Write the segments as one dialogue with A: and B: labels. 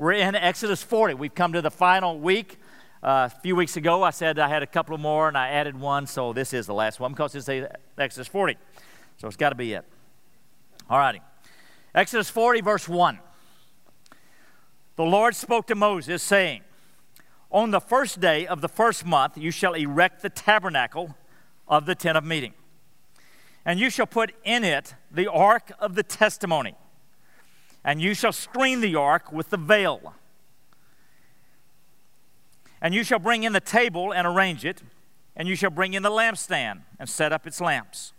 A: We're in Exodus 40. We've come to the final week. Uh, a few weeks ago, I said I had a couple more and I added one, so this is the last one because it's Exodus 40. So it's got to be it. All righty. Exodus 40, verse 1. The Lord spoke to Moses, saying, On the first day of the first month, you shall erect the tabernacle of the tent of meeting. And you shall put in it the ark of the testimony. And you shall screen the ark with the veil and you shall bring in the table and arrange it, and you shall bring in the lampstand and set up its lamps.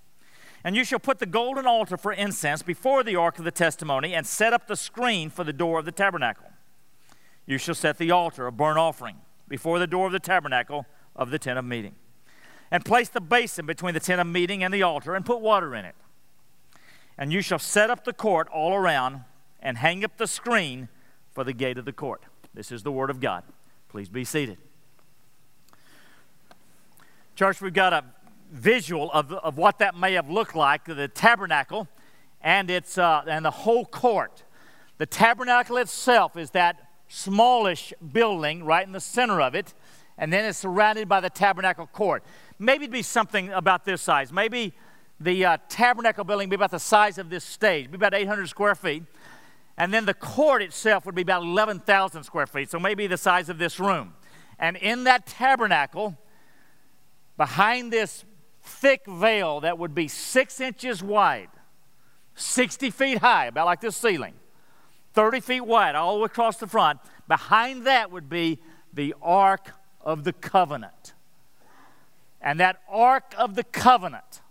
A: And you shall put the golden altar for incense before the ark of the testimony, and set up the screen for the door of the tabernacle. You shall set the altar of burnt offering before the door of the tabernacle of the tent of meeting. And place the basin between the tent of meeting and the altar, and put water in it. And you shall set up the court all around, and hang up the screen for the gate of the court. This is the word of God. Please be seated. Church, we've got a visual of, of what that may have looked like the tabernacle and, its, uh, and the whole court. The tabernacle itself is that smallish building right in the center of it, and then it's surrounded by the tabernacle court. Maybe it'd be something about this size. Maybe the uh, tabernacle building be about the size of this stage, be about 800 square feet. And then the court itself would be about 11,000 square feet, so maybe the size of this room. And in that tabernacle, behind this thick veil that would be six inches wide, 60 feet high, about like this ceiling, 30 feet wide, all the way across the front, behind that would be the Ark of the Covenant. And that Ark of the Covenant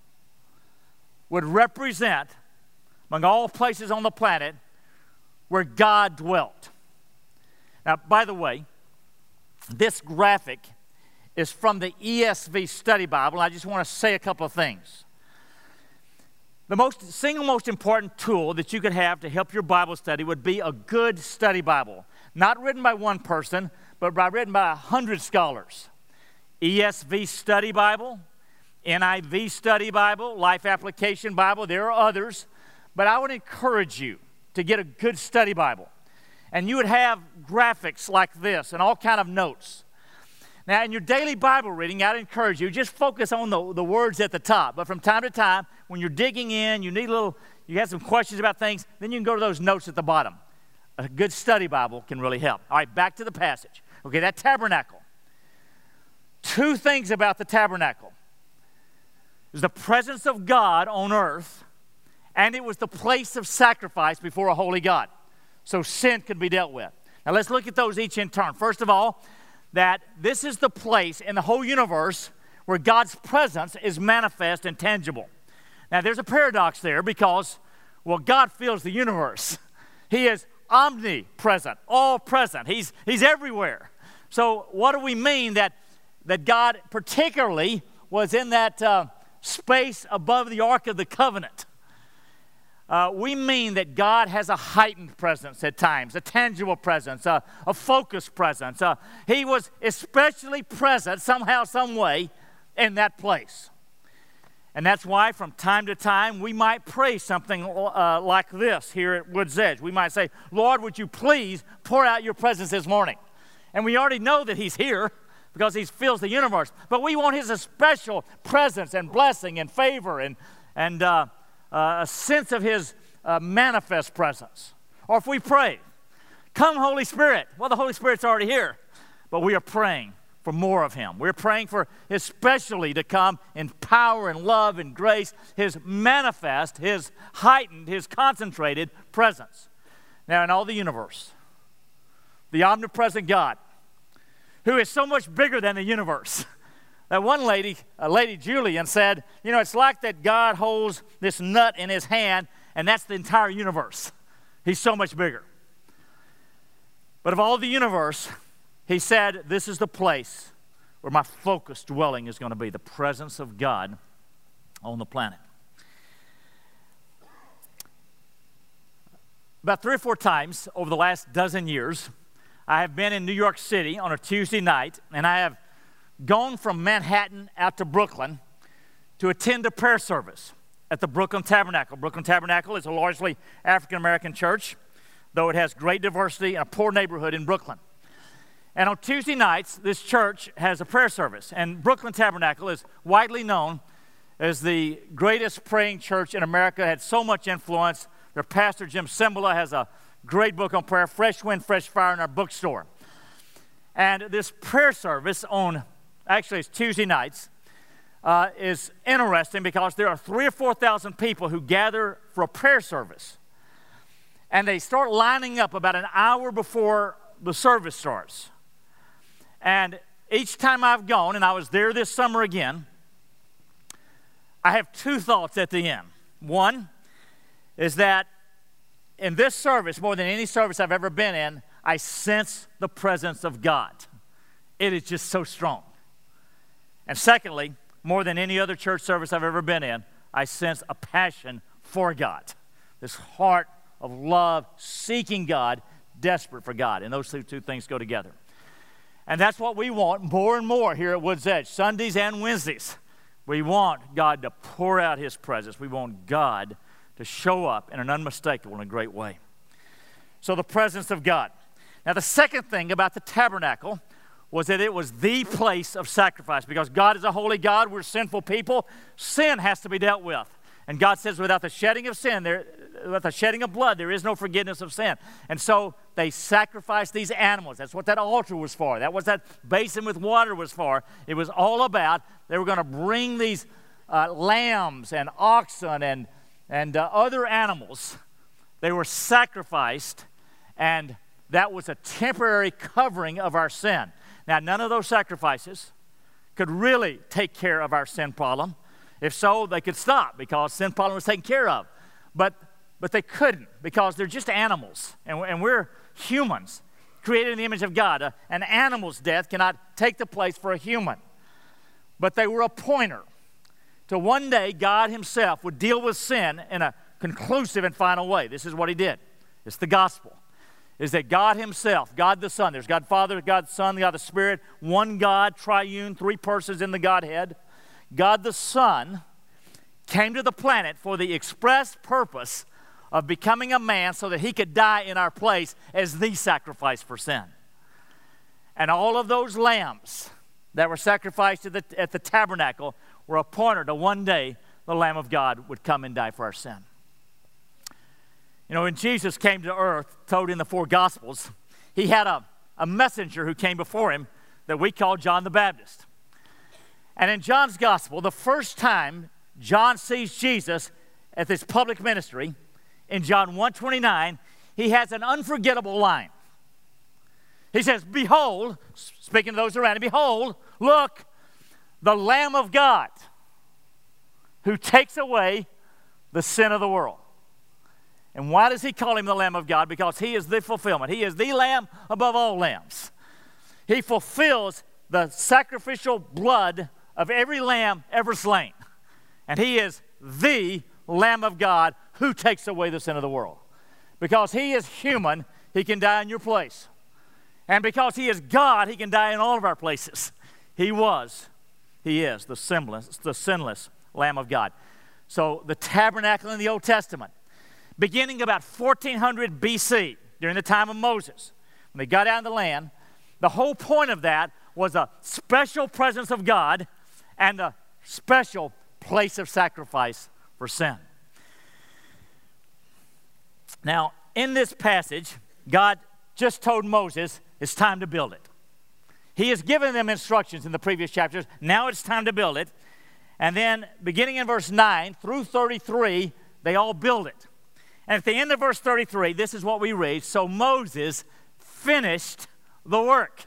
A: would represent, among all places on the planet, where God dwelt. Now, by the way, this graphic is from the ESV Study Bible. I just want to say a couple of things. The most, single most important tool that you could have to help your Bible study would be a good study Bible. Not written by one person, but by, written by a hundred scholars. ESV Study Bible, NIV Study Bible, Life Application Bible, there are others. But I would encourage you to get a good study Bible. And you would have graphics like this and all kind of notes. Now, in your daily Bible reading, I'd encourage you, just focus on the, the words at the top. But from time to time, when you're digging in, you need a little, you have some questions about things, then you can go to those notes at the bottom. A good study Bible can really help. All right, back to the passage. Okay, that tabernacle. Two things about the tabernacle. There's the presence of God on earth and it was the place of sacrifice before a holy God. So sin could be dealt with. Now let's look at those each in turn. First of all, that this is the place in the whole universe where God's presence is manifest and tangible. Now there's a paradox there because, well, God fills the universe. He is omnipresent, all present. He's, he's everywhere. So what do we mean that, that God particularly was in that uh, space above the Ark of the Covenant? Uh, we mean that God has a heightened presence at times, a tangible presence, a, a focused presence. Uh, he was especially present somehow, some way in that place. And that's why from time to time we might pray something uh, like this here at Woods Edge. We might say, Lord, would you please pour out your presence this morning? And we already know that He's here because He fills the universe. But we want His special presence and blessing and favor and, and uh, uh, a sense of His uh, manifest presence. Or if we pray, Come, Holy Spirit. Well, the Holy Spirit's already here, but we are praying for more of Him. We're praying for especially to come in power and love and grace, His manifest, His heightened, His concentrated presence. Now, in all the universe, the omnipresent God, who is so much bigger than the universe, That one lady, a lady Julian, said, You know, it's like that God holds this nut in his hand, and that's the entire universe. He's so much bigger. But of all the universe, he said, This is the place where my focused dwelling is going to be the presence of God on the planet. About three or four times over the last dozen years, I have been in New York City on a Tuesday night, and I have gone from Manhattan out to Brooklyn to attend a prayer service at the Brooklyn Tabernacle. Brooklyn Tabernacle is a largely African American church. though it has great diversity in a poor neighborhood in Brooklyn. And on Tuesday nights, this church has a prayer service. And Brooklyn Tabernacle is widely known as the greatest praying church in America, it had so much influence. Their pastor, Jim Cymbala, has a great book on prayer, Fresh Wind, Fresh Fire, in our bookstore. And this prayer service on, actually, it's Tuesday nights, uh, is interesting because there are three or 4,000 people who gather for a prayer service. And they start lining up about an hour before the service starts. And each time I've gone, and I was there this summer again, I have two thoughts at the end. One is that in this service, more than any service I've ever been in, I sense the presence of God. It is just so strong. And secondly, more than any other church service I've ever been in, I sense a passion for God. This heart of love, seeking God, desperate for God. And those two, two things go together. And that's what we want more and more here at Woods Edge, Sundays and Wednesdays. We want God to pour out His presence. We want God to show up in an unmistakable and a great way. So, the presence of God. Now, the second thing about the tabernacle was that it was the place of sacrifice because God is a holy God. We're sinful people. Sin has to be dealt with. And God says, without the shedding of sin, there, without the shedding of blood, there is no forgiveness of sin. And so they sacrificed these animals. That's what that altar was for. That was that basin with water was for. It was all about they were going to bring these uh, lambs and oxen and, and uh, other animals. They were sacrificed, and that was a temporary covering of our sin. Now, none of those sacrifices could really take care of our sin problem. If so, they could stop because sin problem was taken care of. But, but they couldn't because they're just animals, and, and we're humans created in the image of God. An animal's death cannot take the place for a human. But they were a pointer to one day God Himself would deal with sin in a conclusive and final way. This is what He did. It's the gospel is that God Himself, God the Son, there's God Father, God Son, God the Spirit, one God, triune, three persons in the Godhead. God the Son came to the planet for the express purpose of becoming a man so that He could die in our place as the sacrifice for sin. And all of those lambs that were sacrificed at the, at the tabernacle were a pointer to one day the Lamb of God would come and die for our sin. You know, when Jesus came to earth, told in the four Gospels, he had a, a messenger who came before him that we call John the Baptist. And in John's Gospel, the first time John sees Jesus at this public ministry, in John 129, he has an unforgettable line. He says, Behold, speaking to those around him, behold, look, the Lamb of God who takes away the sin of the world. And why does he call him the Lamb of God? Because he is the fulfillment. He is the Lamb above all lambs. He fulfills the sacrificial blood of every lamb ever slain. And he is the Lamb of God who takes away the sin of the world. Because he is human, he can die in your place. And because he is God, he can die in all of our places. He was, he is the sinless, the sinless Lamb of God. So the tabernacle in the Old Testament beginning about 1400 BC, during the time of Moses, when they got out of the land, the whole point of that was a special presence of God and a special place of sacrifice for sin. Now, in this passage, God just told Moses it's time to build it. He has given them instructions in the previous chapters. Now it's time to build it. And then, beginning in verse 9 through 33, they all build it. And at the end of verse 33, this is what we read. So Moses finished the work.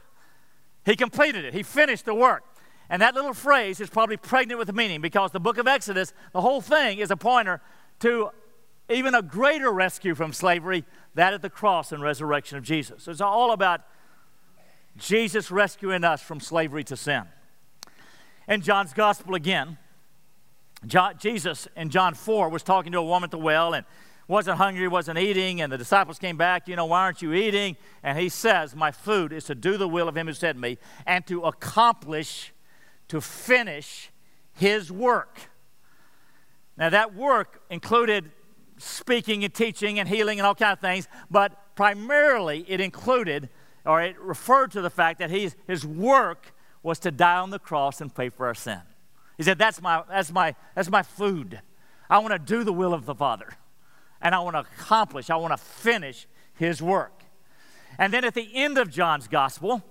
A: He completed it, he finished the work. And that little phrase is probably pregnant with meaning because the book of Exodus, the whole thing is a pointer to even a greater rescue from slavery, that at the cross and resurrection of Jesus. So it's all about Jesus rescuing us from slavery to sin. In John's gospel again, John, Jesus in John 4 was talking to a woman at the well, and wasn't hungry, wasn't eating, and the disciples came back, you know, why aren't you eating? And he says, My food is to do the will of him who sent me and to accomplish, to finish his work. Now, that work included speaking and teaching and healing and all kinds of things, but primarily it included or it referred to the fact that he's, his work was to die on the cross and pay for our sin. He said, That's my, that's my, that's my food. I want to do the will of the Father. And I want to accomplish, I want to finish his work. And then at the end of John's gospel,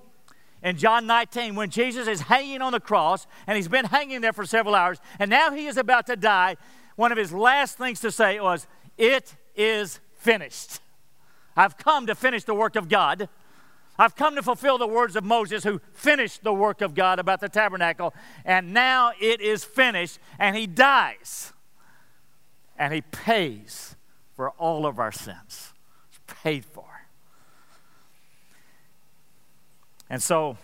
A: in John 19, when Jesus is hanging on the cross, and he's been hanging there for several hours, and now he is about to die, one of his last things to say was, It is finished. I've come to finish the work of God. I've come to fulfill the words of Moses, who finished the work of God about the tabernacle, and now it is finished, and he dies. And he pays for all of our sins. It's paid for. And so,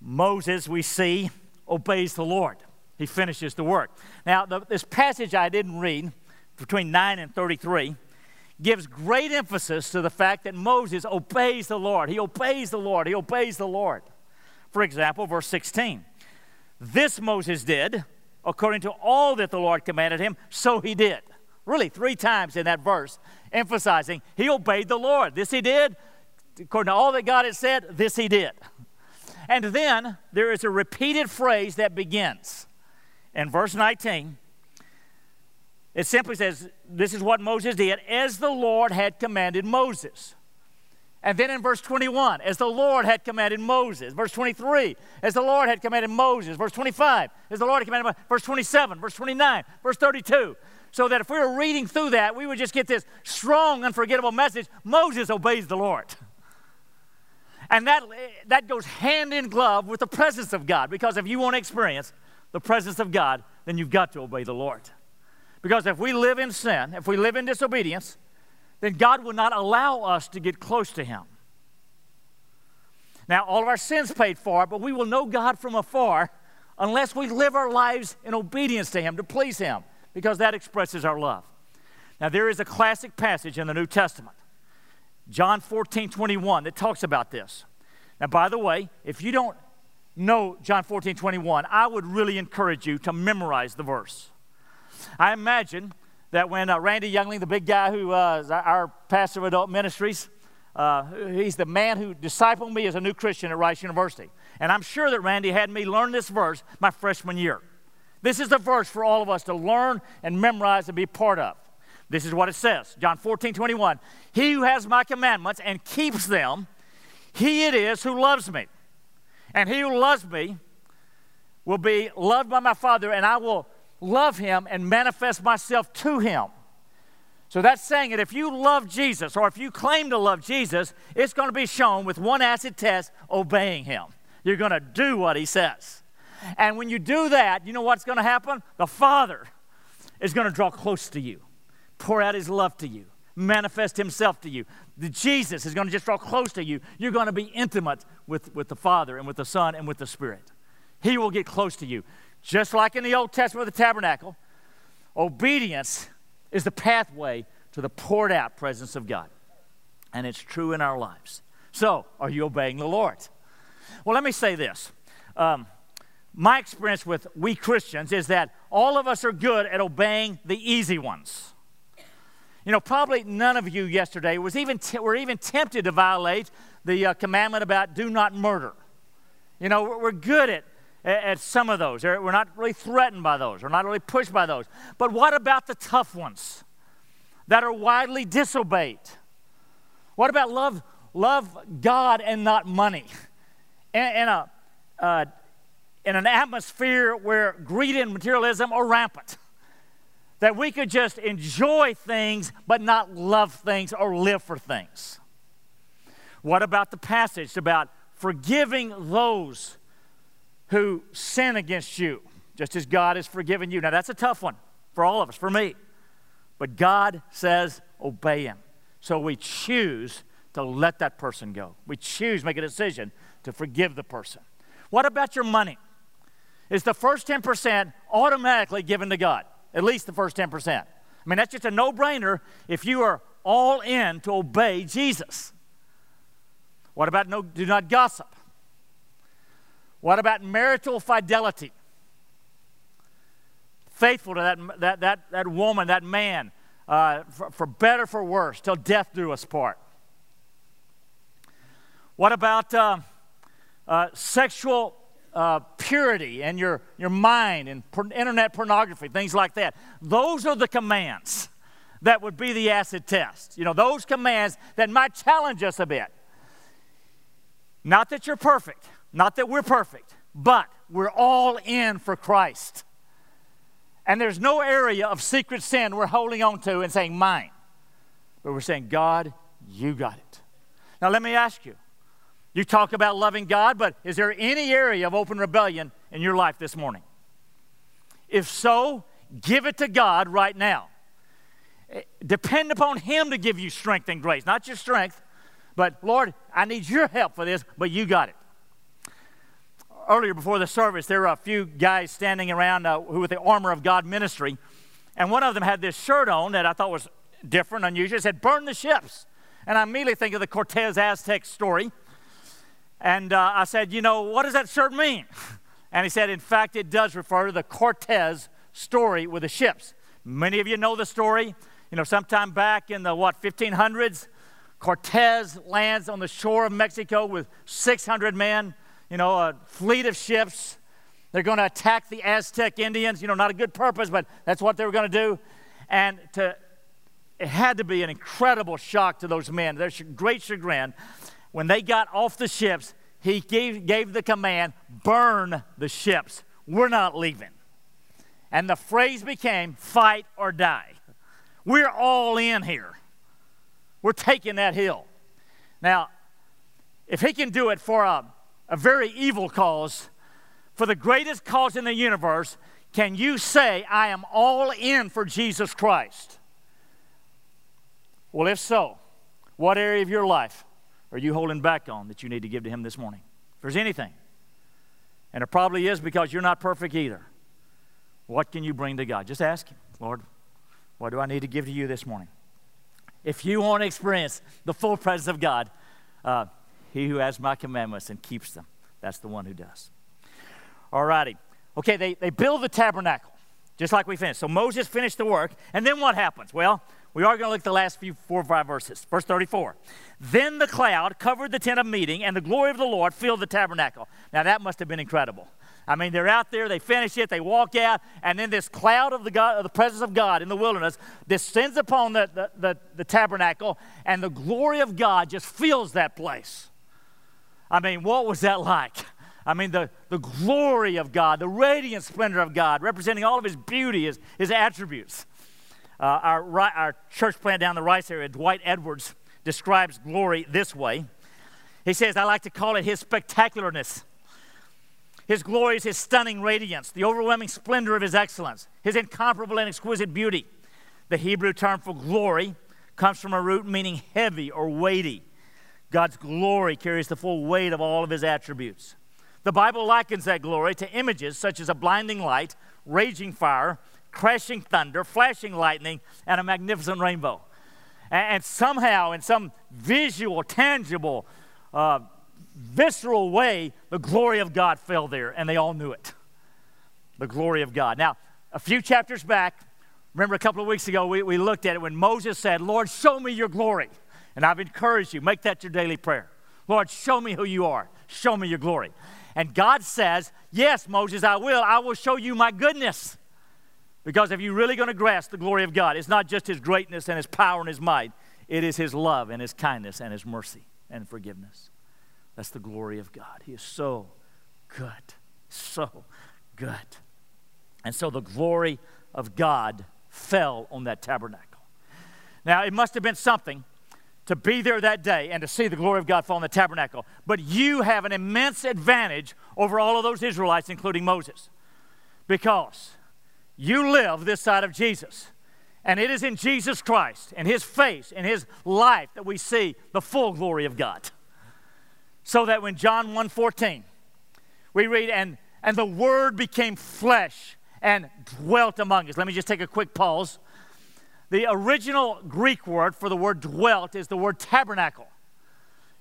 A: Moses, we see, obeys the Lord. He finishes the work. Now, the, this passage I didn't read, between 9 and 33, gives great emphasis to the fact that Moses obeys the Lord. He obeys the Lord. He obeys the Lord. For example, verse 16 This Moses did according to all that the Lord commanded him, so he did. Really, three times in that verse, emphasizing he obeyed the Lord. This he did. According to all that God had said, this he did. And then there is a repeated phrase that begins in verse 19 it simply says, This is what Moses did, as the Lord had commanded Moses. And then in verse 21, as the Lord had commanded Moses. Verse 23, as the Lord had commanded Moses. Verse 25, as the Lord had commanded Moses. Verse 27, verse 29, verse 32. So that if we were reading through that, we would just get this strong, unforgettable message Moses obeys the Lord. And that, that goes hand in glove with the presence of God. Because if you want to experience the presence of God, then you've got to obey the Lord. Because if we live in sin, if we live in disobedience, then God will not allow us to get close to Him. Now, all of our sins paid for, but we will know God from afar unless we live our lives in obedience to Him, to please Him, because that expresses our love. Now, there is a classic passage in the New Testament, John 14 21, that talks about this. Now, by the way, if you don't know John 14 21, I would really encourage you to memorize the verse. I imagine that when uh, Randy Youngling, the big guy who uh, is our pastor of adult ministries, uh, he's the man who discipled me as a new Christian at Rice University. And I'm sure that Randy had me learn this verse my freshman year. This is the verse for all of us to learn and memorize and be part of. This is what it says John 14, 21. He who has my commandments and keeps them, he it is who loves me. And he who loves me will be loved by my Father, and I will love him and manifest myself to him. So that's saying that if you love Jesus or if you claim to love Jesus, it's going to be shown with one acid test obeying him. You're going to do what he says. And when you do that, you know what's going to happen? The Father is going to draw close to you, pour out his love to you, manifest himself to you. The Jesus is going to just draw close to you. You're going to be intimate with, with the Father and with the Son and with the Spirit. He will get close to you. Just like in the Old Testament with the tabernacle, obedience is the pathway to the poured out presence of God. And it's true in our lives. So, are you obeying the Lord? Well, let me say this. Um, my experience with we Christians is that all of us are good at obeying the easy ones. You know, probably none of you yesterday was even t- were even tempted to violate the uh, commandment about do not murder. You know, we're, good at at some of those. We're not really threatened by those. We're not really pushed by those. But what about the tough ones that are widely disobeyed? What about love, love God and not money? And, in a, uh, in an atmosphere where greed and materialism are rampant. That we could just enjoy things but not love things or live for things. What about the passage about forgiving those who sin against you, just as God has forgiven you. Now, that's a tough one for all of us, for me. But God says, obey Him. So we choose to let that person go. We choose, make a decision to forgive the person. What about your money? Is the first 10% automatically given to God? At least the first 10%. I mean, that's just a no brainer if you are all in to obey Jesus. What about no, do not gossip? What about marital fidelity? Faithful to that, that, that, that woman, that man, uh, for, for better, for worse, till death do us part. What about uh, uh, sexual uh, purity and your, your mind and internet pornography, things like that? Those are the commands that would be the acid test. You know, those commands that might challenge us a bit. Not that you're perfect, not that we're perfect, but we're all in for Christ. And there's no area of secret sin we're holding on to and saying, mine. But we're saying, God, you got it. Now, let me ask you you talk about loving God, but is there any area of open rebellion in your life this morning? If so, give it to God right now. Eh, depend upon Him to give you strength and grace, not your strength, but Lord, I need your help for this, but you got it earlier before the service, there were a few guys standing around uh, who were the Armor of God ministry, and one of them had this shirt on that I thought was different, unusual. It said, Burn the ships. And I immediately think of the Cortez Aztec story. And uh, I said, You know, what does that shirt mean? And he said, In fact, it does refer to the Cortez story with the ships. Many of you know the story. You know, sometime back in the, what, 1500s, Cortez lands on the shore of Mexico with 600 men you know, a fleet of ships. They're going to attack the Aztec Indians. You know, not a good purpose, but that's what they were going to do. And to, it had to be an incredible shock to those men, their great chagrin. When they got off the ships, he gave, gave the command burn the ships. We're not leaving. And the phrase became fight or die. We're all in here. We're taking that hill. Now, if he can do it for a a very evil cause, for the greatest cause in the universe, can you say, I am all in for Jesus Christ? Well, if so, what area of your life are you holding back on that you need to give to Him this morning? If there's anything, and it probably is because you're not perfect either, what can you bring to God? Just ask Him, Lord, what do I need to give to you this morning? If you want to experience the full presence of God, uh, he who has my commandments and keeps them, that's the one who does. All righty. Okay, they, they build the tabernacle, just like we finished. So Moses finished the work, and then what happens? Well, we are going to look at the last few four or five verses. Verse 34. Then the cloud covered the tent of meeting, and the glory of the Lord filled the tabernacle. Now that must have been incredible. I mean, they're out there, they finish it, they walk out, and then this cloud of the, God, of the presence of God in the wilderness descends upon the, the, the, the tabernacle, and the glory of God just fills that place. I mean, what was that like? I mean, the, the glory of God, the radiant splendor of God, representing all of His beauty, His, his attributes. Uh, our, our church plant down the Rice area, Dwight Edwards, describes glory this way. He says, I like to call it His spectacularness. His glory is His stunning radiance, the overwhelming splendor of His excellence, His incomparable and exquisite beauty. The Hebrew term for glory comes from a root meaning heavy or weighty. God's glory carries the full weight of all of his attributes. The Bible likens that glory to images such as a blinding light, raging fire, crashing thunder, flashing lightning, and a magnificent rainbow. And, somehow, in some visual, tangible, uh, visceral way, the glory of God fell there, and they all knew it. The glory of God. Now, a few chapters back, remember a couple of weeks ago, we, we looked at it when Moses said, Lord, show me your glory. And I've encouraged you, make that your daily prayer. Lord, show me who you are. Show me your glory. And God says, Yes, Moses, I will. I will show you my goodness. Because if you're really going to grasp the glory of God, it's not just his greatness and his power and his might, it is his love and his kindness and his mercy and forgiveness. That's the glory of God. He is so good. So good. And so the glory of God fell on that tabernacle. Now, it must have been something to be there that day and to see the glory of God fall on the tabernacle. But you have an immense advantage over all of those Israelites, including Moses, because you live this side of Jesus. And it is in Jesus Christ and His face and His life that we see the full glory of God. So that when John 1:14, we read, and, and the Word became flesh and dwelt among us. Let me just take a quick pause. The original Greek word for the word dwelt is the word tabernacle,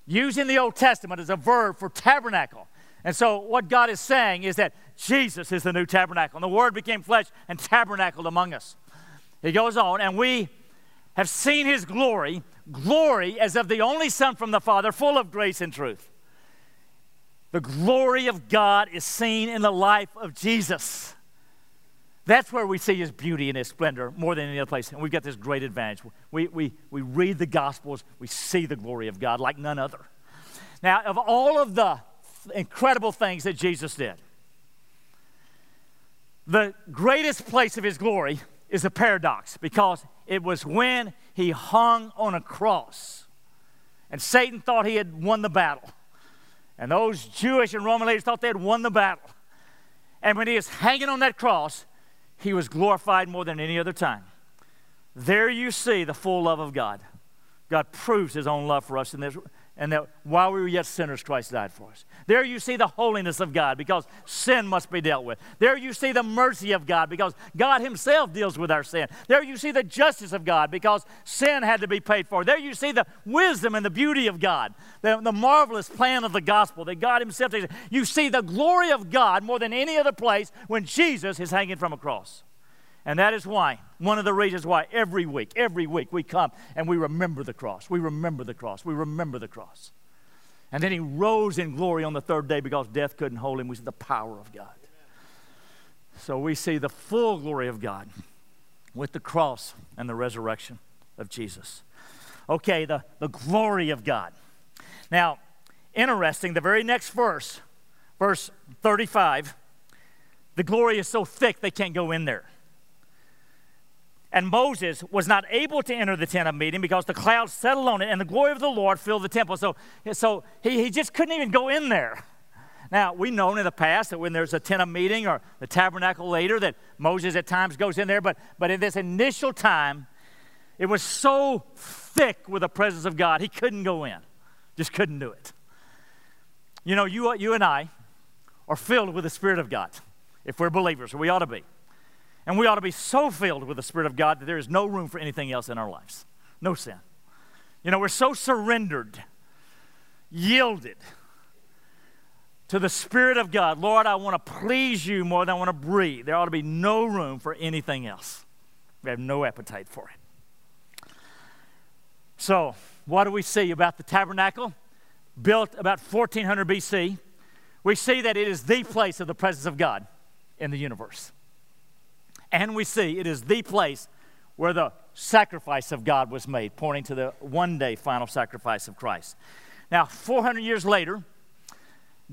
A: used in the Old Testament as a verb for tabernacle. And so, what God is saying is that Jesus is the new tabernacle. And the Word became flesh and tabernacled among us. He goes on, and we have seen his glory, glory as of the only Son from the Father, full of grace and truth. The glory of God is seen in the life of Jesus. That's where we see his beauty and his splendor more than any other place. And we've got this great advantage. We, we, we read the Gospels, we see the glory of God like none other. Now, of all of the incredible things that Jesus did, the greatest place of his glory is a paradox because it was when he hung on a cross. And Satan thought he had won the battle. And those Jewish and Roman leaders thought they had won the battle. And when he was hanging on that cross, he was glorified more than any other time. There you see the full love of God. God proves his own love for us in this, and that while we were yet sinners, Christ died for us. There you see the holiness of God because sin must be dealt with. There you see the mercy of God because God Himself deals with our sin. There you see the justice of God because sin had to be paid for. There you see the wisdom and the beauty of God, the, the marvelous plan of the gospel that God Himself. You see the glory of God more than any other place when Jesus is hanging from a cross. And that is why, one of the reasons why every week, every week we come and we remember the cross. We remember the cross. We remember the cross. And then he rose in glory on the third day because death couldn't hold him. We see the power of God. So we see the full glory of God with the cross and the resurrection of Jesus. Okay, the, the glory of God. Now, interesting, the very next verse, verse 35, the glory is so thick they can't go in there. And Moses was not able to enter the tent of meeting because the cloud settled on it and the glory of the Lord filled the temple. So, so he, he just couldn't even go in there. Now, we've known in the past that when there's a tent of meeting or the tabernacle later, that Moses at times goes in there, but, but in this initial time, it was so thick with the presence of God, he couldn't go in. Just couldn't do it. You know, you, you and I are filled with the Spirit of God if we're believers, we ought to be. And we ought to be so filled with the Spirit of God that there is no room for anything else in our lives. No sin. You know, we're so surrendered, yielded to the Spirit of God. Lord, I want to please you more than I want to breathe. There ought to be no room for anything else. We have no appetite for it. So, what do we see about the tabernacle? Built about 1400 BC. We see that it is the place of the presence of God in the universe. And we see it is the place where the sacrifice of God was made, pointing to the one day final sacrifice of Christ. Now, 400 years later,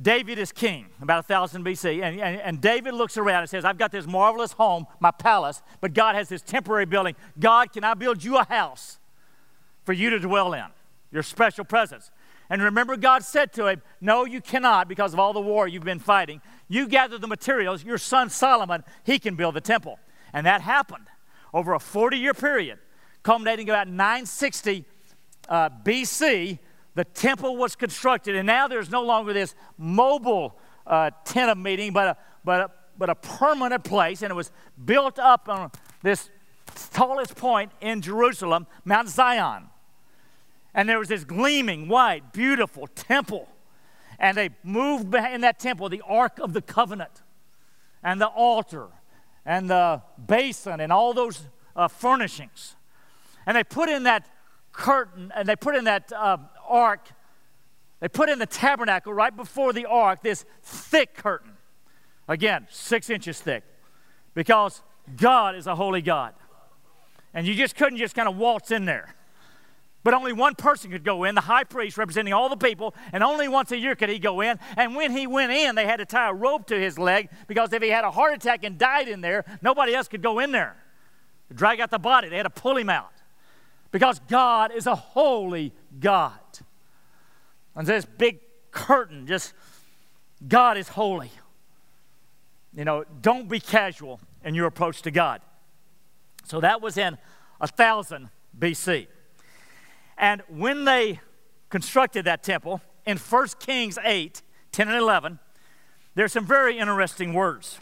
A: David is king, about 1000 BC, and, and, and, David looks around and says, I've got this marvelous home, my palace, but God has this temporary building. God, can I build you a house for you to dwell in? Your special presence. And remember, God said to him, No, you cannot because of all the war you've been fighting. You gather the materials, your son Solomon, he can build the temple. And that happened over a 40 year period, culminating about 960 uh, BC. The temple was constructed, and now there's no longer this mobile uh, tent of meeting, but a, but, a, but a permanent place, and it was built up on this tallest point in Jerusalem, Mount Zion. And there was this gleaming, white, beautiful temple. And they moved in that temple the Ark of the Covenant and the altar and the basin and all those uh, furnishings. And they put in that curtain and they put in that uh, ark, they put in the tabernacle right before the ark this thick curtain. Again, six inches thick, because God is a holy God. And you just couldn't just kind of waltz in there. But only one person could go in, the high priest representing all the people, and only once a year could he go in. And when he went in, they had to tie a rope to his leg because if he had a heart attack and died in there, nobody else could go in there. Drag out the body, they had to pull him out. Because God is a holy God. And this big curtain, just God is holy. You know, don't be casual in your approach to God. So that was in 1000 BC. And when they constructed that temple in 1 Kings 8 10 and 11, there's some very interesting words.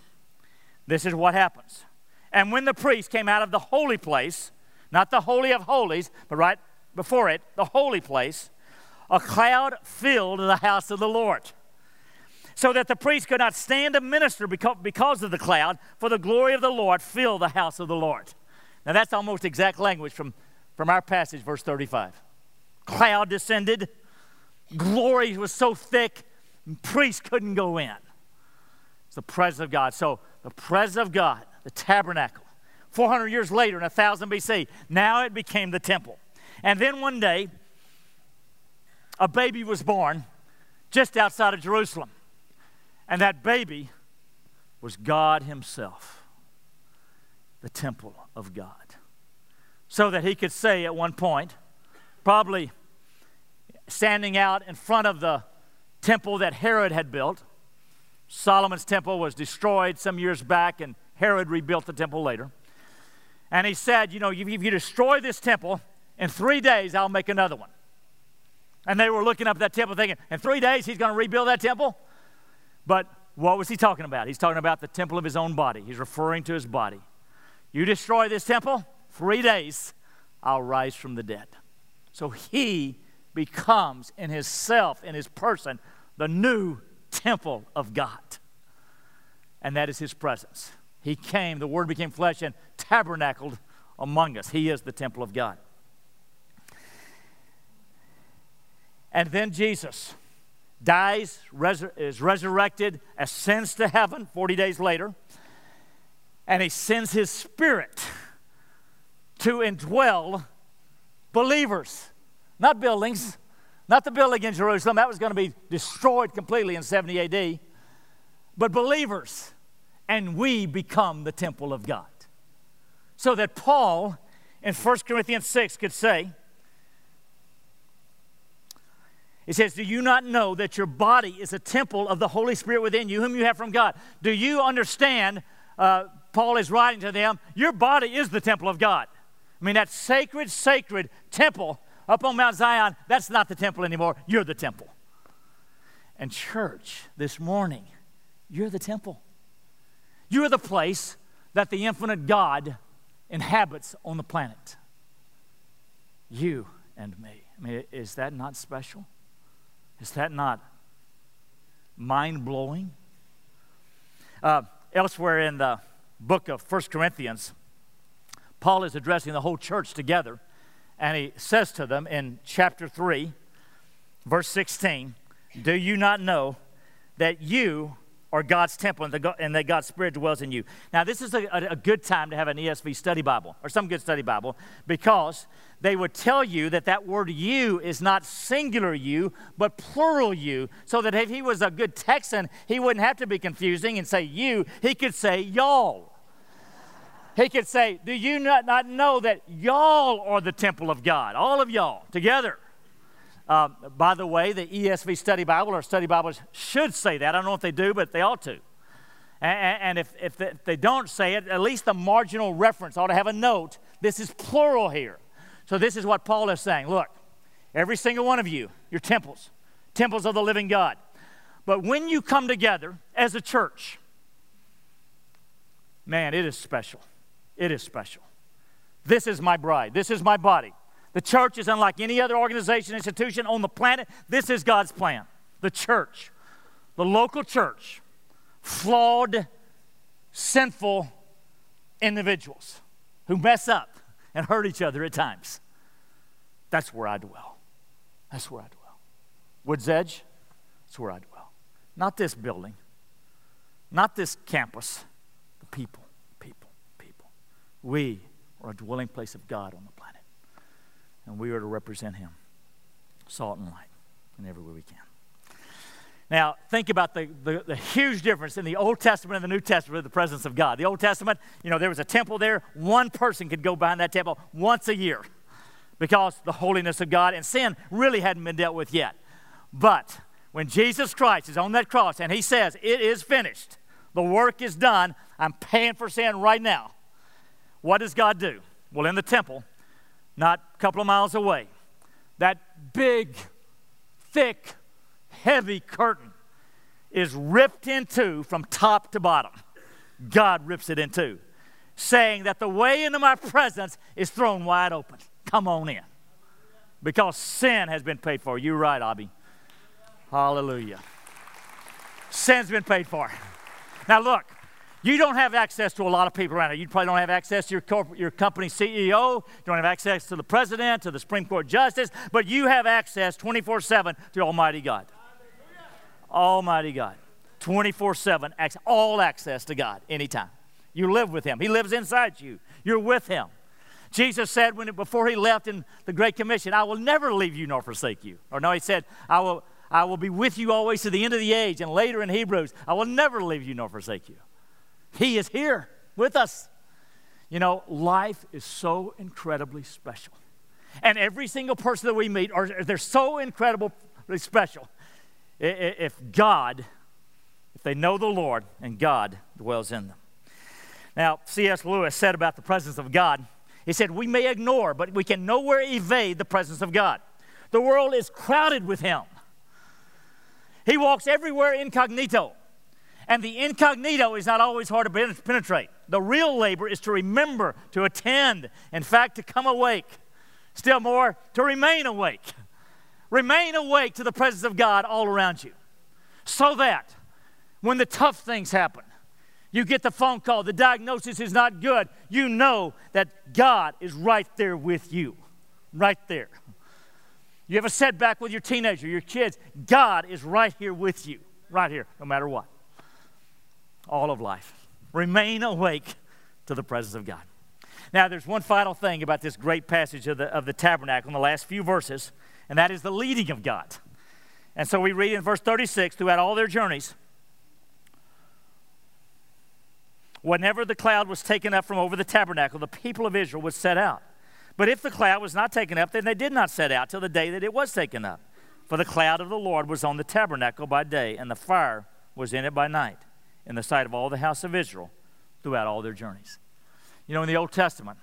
A: This is what happens. And when the priest came out of the holy place, not the Holy of Holies, but right before it, the holy place, a cloud filled the house of the Lord. So that the priest could not stand to minister because of the cloud, for the glory of the Lord filled the house of the Lord. Now, that's almost exact language from from our passage, verse 35. Cloud descended, glory was so thick, priests couldn't go in. It's the presence of God. So, the presence of God, the tabernacle, 400 years later in 1000 BC, now it became the temple. And then one day, a baby was born just outside of Jerusalem. And that baby was God Himself, the temple of God so that he could say at one point, probably standing out in front of the temple that Herod had built. Solomon's temple was destroyed some years back, and Herod rebuilt the temple later. And he said, You know, if you destroy this temple, in three days I'll make another one. And they were looking up at that temple thinking, In three days he's going to rebuild that temple? But what was he talking about? He's talking about the temple of his own body. He's referring to his body. You destroy this temple, three days, I'll rise from the dead. So he becomes in his self, in his person, the new temple of God. And that is his presence. He came, the Word became flesh and tabernacled among us. He is the temple of God. And then Jesus dies, is resurrected, ascends to heaven 40 days later, and he sends his spirit to indwell believers, not buildings, not the building in Jerusalem. That was going to be destroyed completely in 70 AD, but believers. And we become the temple of God. So that Paul in 1 Corinthians 6 could say, He says, Do you not know that your body is a temple of the Holy Spirit within you, whom you have from God? Do you understand? Uh, Paul is writing to them, Your body is the temple of God. I mean, that sacred, sacred temple up on Mount Zion, that's not the temple anymore. You're the temple. And, church, this morning, you're the temple. You're the place that the infinite God inhabits on the planet. You and me. I mean, is that not special? Is that not mind blowing? Uh, elsewhere in the book of First Corinthians, Paul is addressing the whole church together, and he says to them in chapter 3, verse 16, Do you not know that you are God's temple and, that God's Spirit dwells in you? Now, this is a, a good time to have an ESV study Bible or some good study Bible because they would tell you that that word you is not singular you, but plural you, so that if he was a good Texan, he wouldn't have to be confusing and say you, he could say y'all. He could say, Do you not, not know that y'all are the temple of God? All of y'all together. Uh, by the way, the ESV Study Bible or Study Bibles should say that. I don't know if they do, but they ought to. And, and if, if, they, don't say it, at least the marginal reference ought to have a note. This is plural here. So this is what Paul is saying. Look, every single one of you, you're temples, temples of the living God. But when you come together as a church, man, it is special. It is special. This is my bride. This is my body. The church is unlike any other organization, institution on the planet. This is God's plan. The church, the local church, flawed, sinful individuals who mess up and hurt each other at times. That's where I dwell. That's where I dwell. Woods Edge, that's where I dwell. Not this building, not this campus, the people. We are a dwelling place of God on the planet. And we are to represent Him, salt and light, in every way we can. Now, think about the, the, the, huge difference in the Old Testament and the New Testament of the presence of God. The Old Testament, you know, there was a temple there. One person could go behind that temple once a year because the holiness of God and sin really hadn't been dealt with yet. But when Jesus Christ is on that cross and he says, It is finished, the work is done, I'm paying for sin right now. What does God do? Well, in the temple, not a couple of miles away, that big, thick, heavy curtain is ripped in two from top to bottom. God rips it in two, saying that the way into my presence is thrown wide open. Come on in. Because sin has been paid for. You're right, Abby. Hallelujah. Sin's been paid for. Now, look, You don't have access to a lot of people around here. You probably don't have access to your, corporate, your company CEO. You don't have access to the president, to the Supreme Court justice, but you have access 24 7 to Almighty God. Almighty God. 24 7, all access to God anytime. You live with Him, He lives inside you. You're with Him. Jesus said when, before He left in the Great Commission, I will never leave you nor forsake you. Or no, He said, I will, I will be with you always to the end of the age. And later in Hebrews, I will never leave you nor forsake you. He is here with us. You know, life is so incredibly special. And every single person that we meet, are, they're so incredibly special. If God, if they know the Lord and God dwells in them. Now, C.S. Lewis said about the presence of God, he said, We may ignore, but we can nowhere evade the presence of God. The world is crowded with Him. He walks everywhere incognito. And the incognito is not always hard to penetrate. The real labor is to remember, to attend, in fact, to come awake. Still more, to remain awake. Remain awake to the presence of God all around you. So that when the tough things happen, you get the phone call, the diagnosis is not good, you know that God is right there with you. Right there. You have a setback with your teenager, your kids, God is right here with you. Right here, no matter what all of life. Remain awake to the presence of God. Now, there's one final thing about this great passage of the, of the tabernacle in the last few verses, and that is the leading of God. And so we read in verse 36 throughout all their journeys, whenever the cloud was taken up from over the tabernacle, the people of Israel would set out. But if the cloud was not taken up, then they did not set out till the day that it was taken up. For the cloud of the Lord was on the tabernacle by day, and the fire was in it by night in the sight of all the house of Israel throughout all their journeys. You know, in the Old Testament,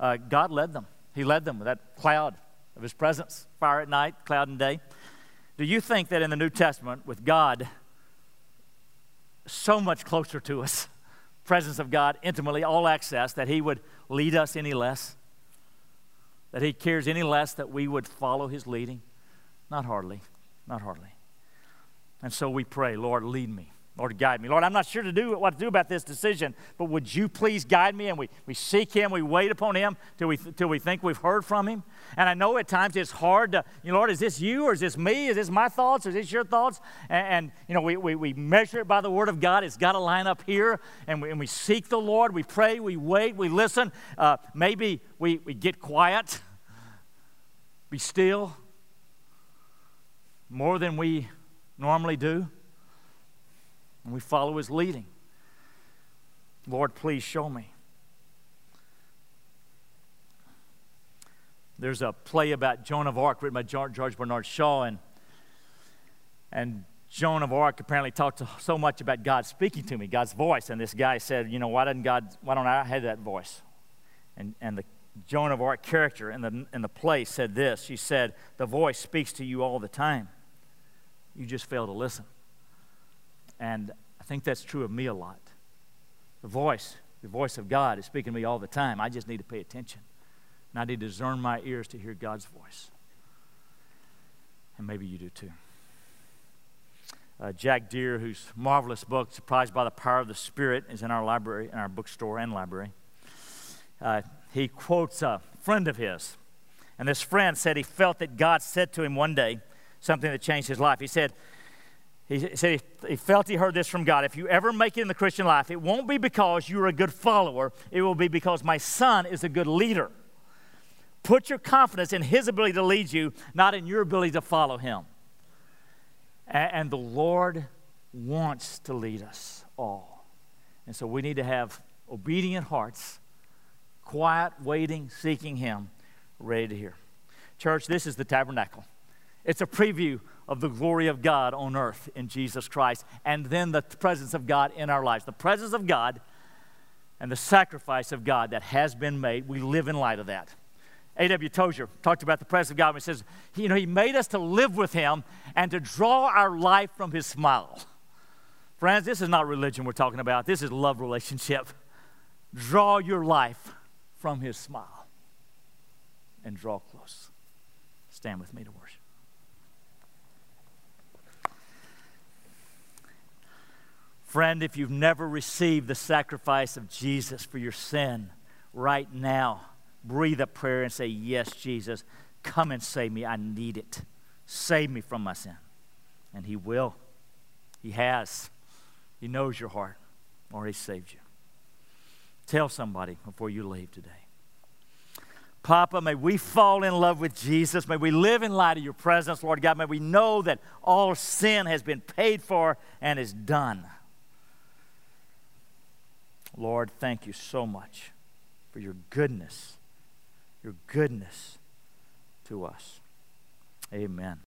A: uh, God led them. He led them with that cloud of His presence, fire at night, cloud in day. Do you think that in the New Testament, with God so much closer to us, presence of God intimately, all access, that He would lead us any less? That He cares any less that we would follow His leading? Not hardly. Not hardly. And so we pray, Lord, lead me. Lord, guide me. Lord, I'm not sure to do what to do about this decision, but would you please guide me? And we, we seek Him, we wait upon Him till we, till we think we've heard from Him. And I know at times it's hard to, you know, Lord, is this you or is this me? Is this my thoughts or is this your thoughts? And, and you know, we, we, we measure it by the Word of God. It's got to line up here. And we, and we seek the Lord. We pray, we wait, we listen. Uh, maybe we, we get quiet, be still more than we normally do and we follow his leading. Lord, please show me. There's a play about Joan of Arc written by George Bernard Shaw, and, and Joan of Arc apparently talked so much about God speaking to me, God's voice. And this guy said, You know, why doesn't God, why don't I have that voice? And, and the Joan of Arc character in the, in the play said this She said, The voice speaks to you all the time. You just fail to listen. And I think that's true of me a lot. The voice, the voice of God is speaking to me all the time. I just need to pay attention. And I need to discern my ears to hear God's voice. And maybe you do too. Uh, Jack Deere, whose marvelous book, Surprised by the Power of the Spirit, is in our library, in our bookstore and library. Uh, he quotes a friend of his. And this friend said he felt that God said to him one day something that changed his life. He said, he said he felt he heard this from God. If you ever make it in the Christian life, it won't be because you're a good follower, it will be because my son is a good leader. Put your confidence in his ability to lead you, not in your ability to follow him. And the Lord wants to lead us all. And so we need to have obedient hearts, quiet, waiting, seeking him, ready to hear. Church, this is the tabernacle. It's a preview of the glory of God on earth in Jesus Christ, and then the presence of God in our lives. The presence of God and the sacrifice of God that has been made, we live in light of that. A.W. Tozer talked about the presence of God. When he says, you know, He made us to live with Him and to draw our life from His smile. Friends, this is not religion we're talking about. This is love relationship. Draw your life from His smile and draw close. Stand with me to Friend, if you've never received the sacrifice of Jesus for your sin, right now, breathe a prayer and say, Yes, Jesus, come and save me. I need it. Save me from my sin. And He will. He has. He knows your heart, or He saved you. Tell somebody before you leave today. Papa, may we fall in love with Jesus. May we live in light of your presence, Lord God. May we know that all sin has been paid for and is done. Lord, thank you so much for your goodness, your goodness to us. Amen.